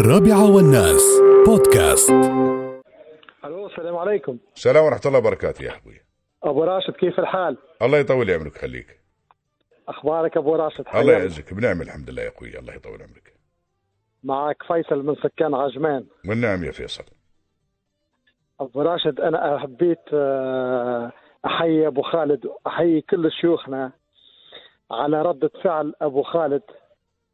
الرابعة والناس. بودكاست. ألو السلام عليكم. السلام ورحمة الله وبركاته يا أخوي أبو راشد كيف الحال؟ الله يطول عمرك خليك. أخبارك أبو راشد؟ الله حياك. يعزك. بنعم الحمد لله يا أخوي. الله يطول عمرك. معك فيصل من سكان عجمان. والنعم يا فيصل. أبو راشد أنا حبيت آه، أحيي أبو خالد أحيي كل شيوخنا على ردة فعل أبو خالد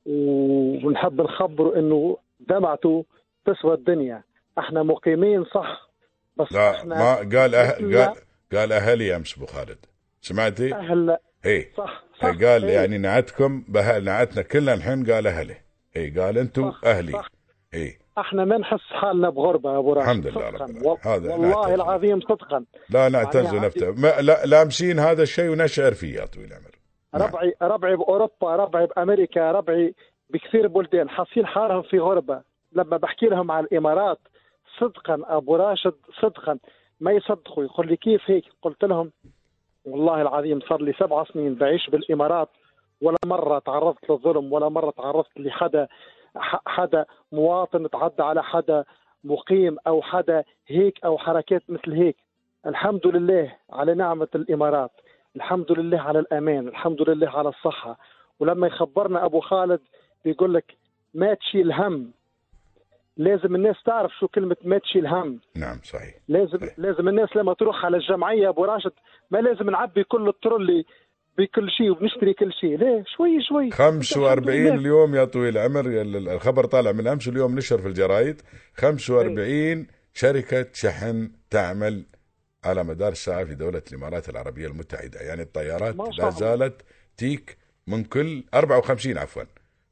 ونحب نخبره إنه دمعته تسوى الدنيا إحنا مقيمين صح بس لا إحنا ما قال أه... قال قال أهلي أمس أبو خالد سمعتي؟ أهل إيه صح, صح. قال إيه. يعني نعتكم به... نعتنا كلنا الحين قال أهلي إيه قال أنتم صح، أهلي صح. إيه إحنا ما نحس حالنا بغربة يا أبو راشد الحمد لله. رب العالمين. وال- هذا والله نعتز. العظيم صدقا لا نعتز يعني نفته ما... لا لامسين هذا الشيء ونشعر فيه يا طويل العمر. ربعي ربعي بأوروبا ربعي بأمريكا ربعي بكثير بلدان حاسين حالهم في غربة. لما بحكي لهم على الإمارات صدقا أبو راشد صدقا ما يصدقوا. يقول لي كيف هيك؟ قلت لهم والله العظيم صار لي سبع سنين بعيش بالإمارات ولا مرة تعرضت للظلم ولا مرة تعرضت لحدا حدا مواطن تعدى على حدا مقيم أو حدا هيك أو حركات مثل هيك. الحمد لله على نعمة الإمارات. الحمد لله على الأمان. الحمد لله على الصحة. ولما يخبرنا أبو خالد بيقول لك ما تشيل هم. لازم الناس تعرف شو كلمة ما تشيل هم. نعم صحيح. لازم صحيح. لازم الناس لما تروح على الجمعية أبو راشد ما لازم نعبي كل الترولي بكل شيء وبنشتري كل شيء. ليه شوي شوي. 45 الحمد لله. اليوم يا طويل العمر ال- الخبر طالع من أمس واليوم نشر في الجرايد. 45 شركة شحن تعمل على مدار الساعة في دولة الإمارات العربية المتحدة. يعني الطيارات لا. زالت تيك من كل 54 عفوا.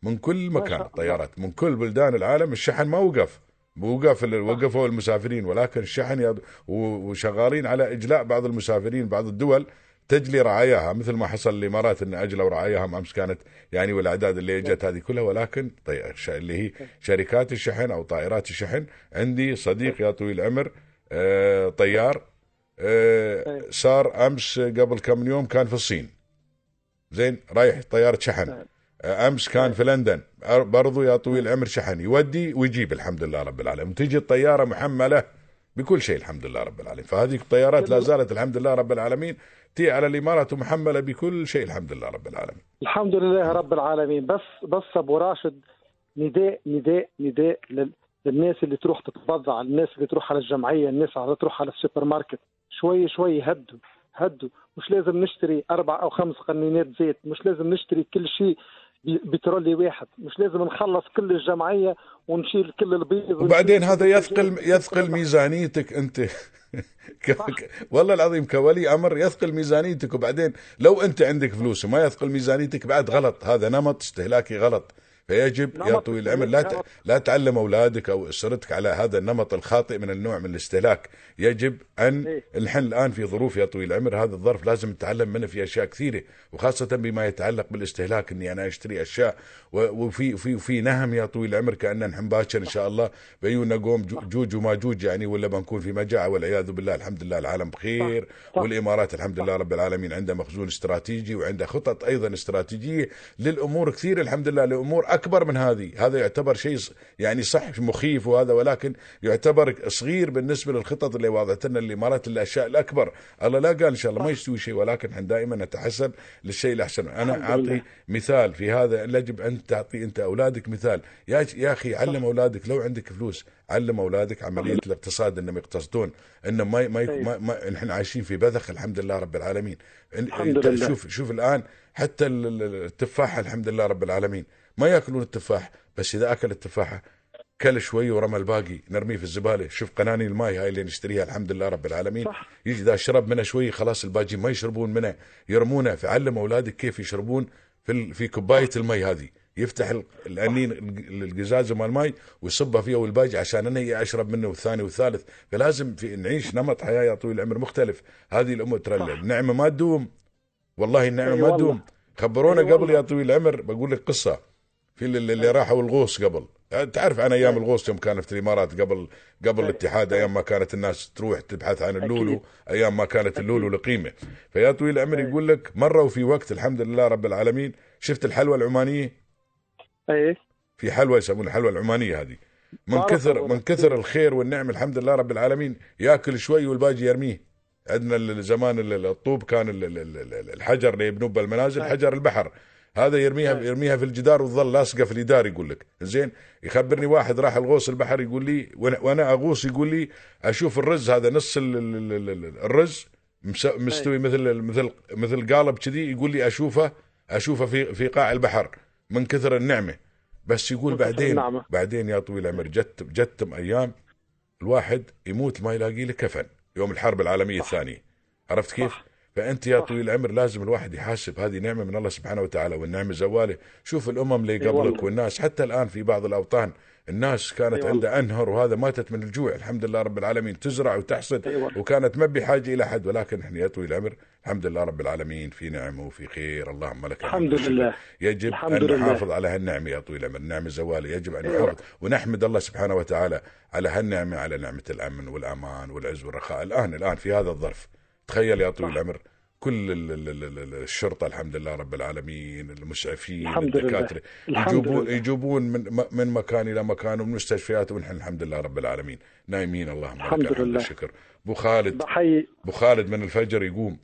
من كل مكان. الطيارات من كل بلدان العالم الشحن ما وقف. وقف وقفوا المسافرين ولكن الشحن يض- وشغالين على إجلاء بعض المسافرين بعض الدول تجلي رعاياها مثل ما حصل الإمارات إن أجلوا رعاياها أمس كانت يعني والأعداد اللي إجت هذه كلها ولكن طي- ش- اللي هي شركات الشحن أو طائرات الشحن عندي صديق يا طويل العمر آه، طيار آه، صار أمس قبل كم يوم كان في الصين. زين رايح طيارة شحن. آه، أمس كان في لندن. برضو يا طويل العمر شحن. يودي ويجيب الحمد لله رب العالمين. تيجي الطيارة محملة بكل شيء الحمد لله رب العالمين. فهذه الطيارات لا زالت الحمد لله رب العالمين. تي على الإمارات ومحمله بكل شيء الحمد لله رب العالمين. الحمد لله رب العالمين. بس بس أبو راشد نداء نداء نداء لل- للناس اللي تروح تتبضع الناس اللي تروح على الجمعية الناس اللي تروح على السوبر ماركت. شوي شوي هدوا هدوا. مش لازم نشتري أربع أو خمس قنينات زيت. مش لازم نشتري كل شيء. بترولي واحد. مش لازم نخلص كل الجمعية ونشيل كل البيض وبعدين هذا يثقل. يثقل ميزانيتك أنت. والله العظيم كولي أمر يثقل ميزانيتك. وبعدين لو أنت عندك فلوس وما يثقل ميزانيتك بعد غلط. هذا نمط استهلاكي غلط. فيجب يا طويل العمر لا ت-. لا تعلم أولادك أو أسرتك على هذا النمط الخاطئ من النوع من الاستهلاك يجب أن إيه. نحن الآن في ظروف يا طويل العمر هذا الظرف لازم نتعلم منه في أشياء كثيرة وخاصة بما يتعلق بالاستهلاك إني أنا أشتري أشياء وفي في في نهم يا طويل العمر كأن نحن باكر إن شاء الله بيونا قوم جو- جوج وماجوج يعني ولا بنكون في مجاعة والعياذ بالله الحمد لله العالم بخير. والإمارات الحمد لله رب العالمين عندها مخزون استراتيجي وعندها خطط أيضا استراتيجية للأمور كثير الحمد لله لأمور أكبر من هذه. هذا يعتبر شيء يعني صح مخيف وهذا ولكن يعتبر صغير بالنسبة للخطط اللي واضحت لنا الامارات الأشياء الأكبر. الله لا قال إن شاء الله ما يستوي شيء ولكن إحنا دائما نتحسب للشيء الأحسن. أنا أعطي. مثال في هذا. يجب أن تعطي أنت أولادك مثال. يا يا أخي علم أولادك. لو عندك فلوس علم أولادك عملية الاقتصاد إنهم يقتصدون. انهم ما ما, أيوة. ما, ما نحن عايشين في بذخ الحمد لله رب العالمين. الحمد لله. شوف شوف الآن حتى ال- ال- التفاحة الحمد لله رب العالمين. ما ياكلون التفاح بس إذا أكل التفاحه كل شوي ورمى الباقي نرميه في الزبالة. شوف قناني الماي هاي اللي نشتريها الحمد لله رب العالمين. صح. يجي اذا شرب منها شوي خلاص الباقي ما يشربون منها يرمونها فعلم أولادك كيف يشربون في ال- في كوباية المي هذه. يفتح ال- الأنين ال- القزازة مال الماي ويصبها فيها والباقي عشان أنا أشرب منه والثاني والثالث. فلازم في نعيش نمط حياة يا طويل العمر مختلف. هذه الأمور ترى. النعمة ما تدوم. والله النعمة أي ما. تدوم. خبرونا أي قبل. يا طويل العمر بقول لك قصة. في اللي, اللي راحوا الغوص قبل. تعرف عن أيام الغوص يوم كانت في الإمارات قبل قبل الاتحاد أيام ما كانت الناس تروح تبحث عن اللولو أيام ما كانت اللولو لقيمة. فيا طويل العمر يقول لك مره وفي وقت الحمد لله رب العالمين شفت الحلوى العمانية؟ إيه. في حلوى يسمونها الحلوى العمانية هذه. من كثر. من كثر الخير والنعم الحمد لله رب العالمين ياكل شوي والباقي يرميه. عندنا زمان ال- الطوب كان ال- ال- ال- الحجر اللي يبنوه بالمنازل. حجر البحر. هذا يرميها أي. يرميها في الجدار وتظل لاصقه في الجدار يقول لك. زين يخبرني واحد راح الغوص البحر يقول لي وأنا أغوص يقول لي أشوف الرز هذا نص ال- ال- ال- ال- الرز مس- مستوي مثل مثل مثل قالب كذي يقول لي أشوفه أشوفه في في قاع البحر من كثر النعمة. بس يقول بعدين. بعدين يا طويل العمر جت جتم أيام الواحد يموت ما يلاقي له كفن يوم الحرب العالمية الثانية. عرفت كيف؟ فأنت يا. طويل العمر لازم الواحد يحاسب هذه نعمة من الله سبحانه وتعالى والنعمة زوالة شوف الأمم اللي إي قبلك. والناس حتى الآن في بعض الأوطان الناس كانت والله. عندها أنهر وهذا ماتت من الجوع الحمد لله رب العالمين تزرع وتحصد والله. وكانت ما بحاجه إلى حد ولكن إحنا يا طويل العمر الحمد لله رب العالمين في نعمة وفي خير اللهم لك الحمد. لله. يجب الحمد ان لله. نحافظ على هالنعمة يا طويل العمر النعمه الزواله يجب أن أيوة. نحافظ ونحمد الله سبحانه وتعالى على هالنعمة على نعمة الأمن والأمان والعز والرخاء الآن الآن في هذا الظرف تخيل يا طويل. العمر كل ال- ال- ال- ال- الشرطة الحمد لله رب العالمين المسعفين الحمد لله. الدكاترة الحمد يجوبون لله. يجوبون من من مكان إلى مكان ومن مستشفيات ونحن الحمد لله رب العالمين نايمين اللهم الحمد لك الحمد لله. والشكر أبو خالد أبو خالد من الفجر يقوم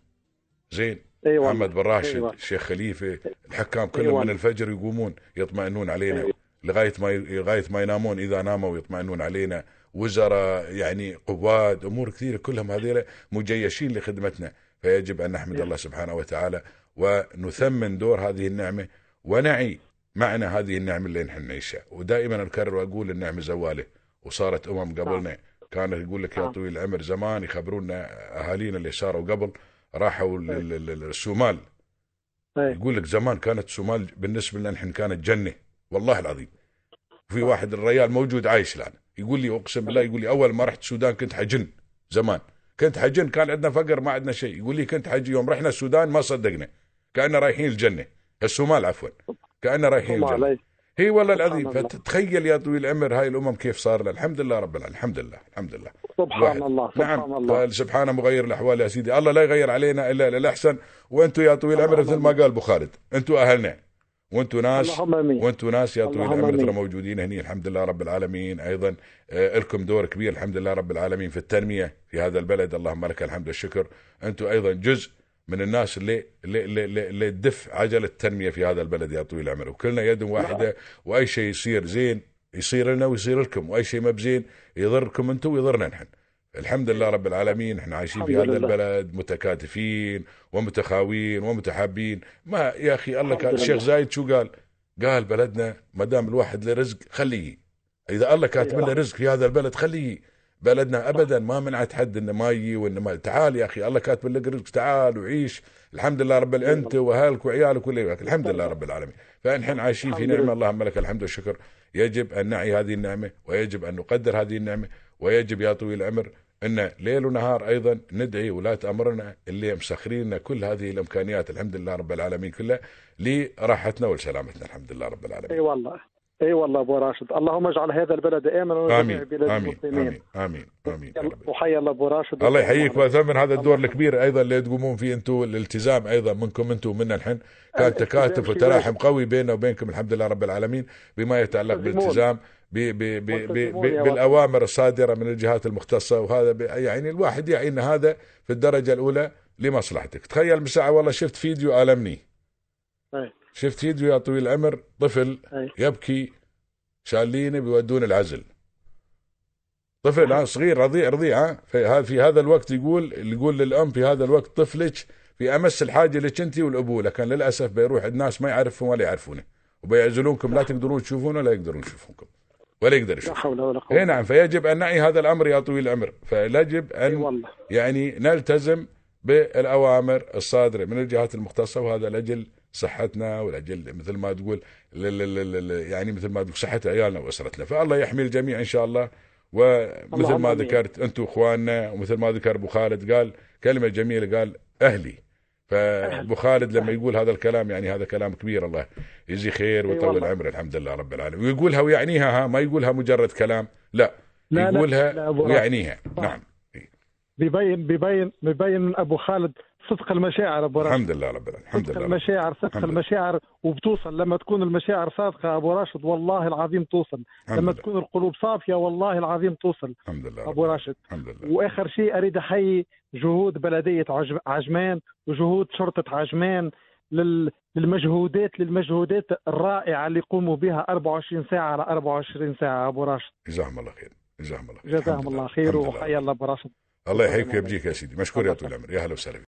زين والله محمد بن راشد أيوة. الشيخ خليفة الحكام كلهم أيوة. من الفجر يقومون يطمئنون علينا أيوة. لغاية ما لغاية ما ينامون. إذا ناموا يطمئنون علينا. وزراء يعني قواد أمور كثيرة كلهم هذيلا مجيشين لخدمتنا. فيجب أن نحمد. الله سبحانه وتعالى ونثمن دور هذه النعمة ونعي معنى هذه النعمة اللي نحن نعيشها. ودائما أكرر وأقول النعمة زوالة. وصارت أمم قبلنا كان يقول لك يا نعم. طويل العمر زمان يخبرونا أهالينا اللي صاروا قبل راحوا لل- لل- لل- الصومال أي. يقول لك زمان كانت الصومال بالنسبة لنا نحن كانت جنة. والله العظيم. في واحد الريال موجود عايش الآن. يقول لي أقسم بالله يقول لي أول ما رحت السودان كنت حجن زمان. كنت حجن كان عندنا فقر ما عندنا شيء. يقول لي كنت حجي يوم رحنا السودان ما صدقنا. كأننا رايحين الجنة. الصومال عفوا. كأننا رايحين الجنة. هي والله العظيم. فتتخيل يا طويل العمر هاي الأمم كيف صار لها. الحمد لله رب العالمين. الحمد لله. الحمد لله. سبحان واحد. الله. سبحان نعم. الله. سبحانه مغير الأحوال يا سيدي. الله لا يغير علينا إلا للاحسن وأنتم يا طويل العمر مثل ما قال ابو خالد أنتم أهلنا. وأنتم ناس وأنتم ناس يا طويل العمر ترى. موجودين هني. الحمد لله رب العالمين. أيضا آه، لكم دور كبير. الحمد لله رب العالمين في التنمية في هذا البلد. اللهم لك الحمد والشكر. أنتم أيضا جزء من الناس اللي اللي اللي, اللي, اللي تدف عجلة التنمية في هذا البلد يا طويل العمر. وكلنا يد واحدة وأي شيء يصير زين يصير لنا ويصير لكم وأي شيء ما بزين يضركم أنتم ويضرنا نحن. الحمد لله رب العالمين إحنا عايشين في هذا. البلد متكاتفين ومتخاوين ومتحابين. ما يا أخي الله كان الشيخ. زايد شو قال؟ قال بلدنا ما دام الواحد له رزق خليه. إذا الله كاتب أيوة. له رزق في هذا البلد خليه. بلدنا ابدا ما منعت حد إنه ما يجي وإنه ما تعال يا أخي الله كاتب لك رزق تعال وعيش. الحمد لله رب العالمين أنت وأهلك وعيالك واللي وياك الحمد لله رب العالمين. فنحن عايشين في نعمة لله. اللهم لك الحمد والشكر. يجب أن نعي هذه النعمة ويجب أن نقدر هذه النعمة. ويجب يا طويل العمر أن ليل ونهار أيضا ندعي ولاة أمرنا اللي مسخرين كل هذه الإمكانيات الحمد لله رب العالمين كلها لراحتنا ولسلامتنا الحمد لله رب العالمين. أي والله. إي والله أبو راشد. اللهم اجعل هذا البلد آمنا وجميع بلاد آمين المسلمين. آمين آمين آمين. وحيا الله أبو راشد. الله يحييك وثمن هذا الدور الكبير أيضا اللي تقومون فيه أنتم الالتزام أيضا منكم أنتم ومنا الحين. كان تكاتف وتلاحم قوي بيننا وبينكم الحمد لله رب العالمين بما يتعلق. بالالتزام ب ب ب ب ملتزمون يا ب بالأوامر الصادرة من الجهات المختصة وهذا يعني الواحد يعي ان هذا في الدرجة الأولى لمصلحتك. تخيل من ساعه والله شفت فيديو المني. شفت فيديو يا طويل العمر طفل. يبكي شالينه بيودون العزل. طفل ها صغير رضيع رضيع ها في في هذا الوقت يقول يقول للأم في هذا الوقت طفلك في أمس الحاجة لك أنت والأبو لكن للأسف بيروح الناس ما يعرفهم ولا يعرفونه وبيعزلونكم لا تقدرون تشوفونه ولا يقدرون يشوفونكم. ولا يقدر لا يشوف حول ولا قوة. اي نعم فيجب أن نعي هذا الأمر يا طويل العمر فيجب أن يعني نلتزم بالأوامر الصادرة من الجهات المختصة وهذا لأجل صحتنا ولأجل مثل ما تقول يعني مثل ما تقول صحة عيالنا وأسرتنا فالله يحمي الجميع إن شاء الله ومثل ما. ذكرت أنتم اخواننا ومثل ما ذكر أبو خالد قال كلمة جميلة قال أهلي فأبو خالد لما يقول هذا الكلام يعني هذا كلام كبير الله يجزي خير أي ويطول. عمره الحمد لله رب العالمين ويقولها ويعنيها ها ما يقولها مجرد كلام لا, لا، لا، يقولها لا، أبو راشد. ويعنيها. نعم بيبين بيبين بيبين من أبو خالد صدق المشاعر أبو راشد الحمد لله رب العالمين. الحمد صدق لله المشاعر صدق الحمد. المشاعر وبتوصل لما تكون المشاعر صادقة أبو راشد والله العظيم توصل. لما. تكون القلوب صافية والله العظيم توصل. الحمد لله أبو. راشد الحمد لله وآخر شيء أريد أحيي جهود بلدية عجم- عجمان وجهود شرطة عجمان لل- للمجهودات للمجهودات الرائعة اللي يقوموا بها 24 ساعة على 24 ساعة. أبو راشد جزاهم الله خير. جزاهم الله خير. جزاهم الله لله. خير. وحيا الله أبو راشد الله يحييك ويبجيك يا سيدي مشكور يا طويل العمر. يا هلا وسهلا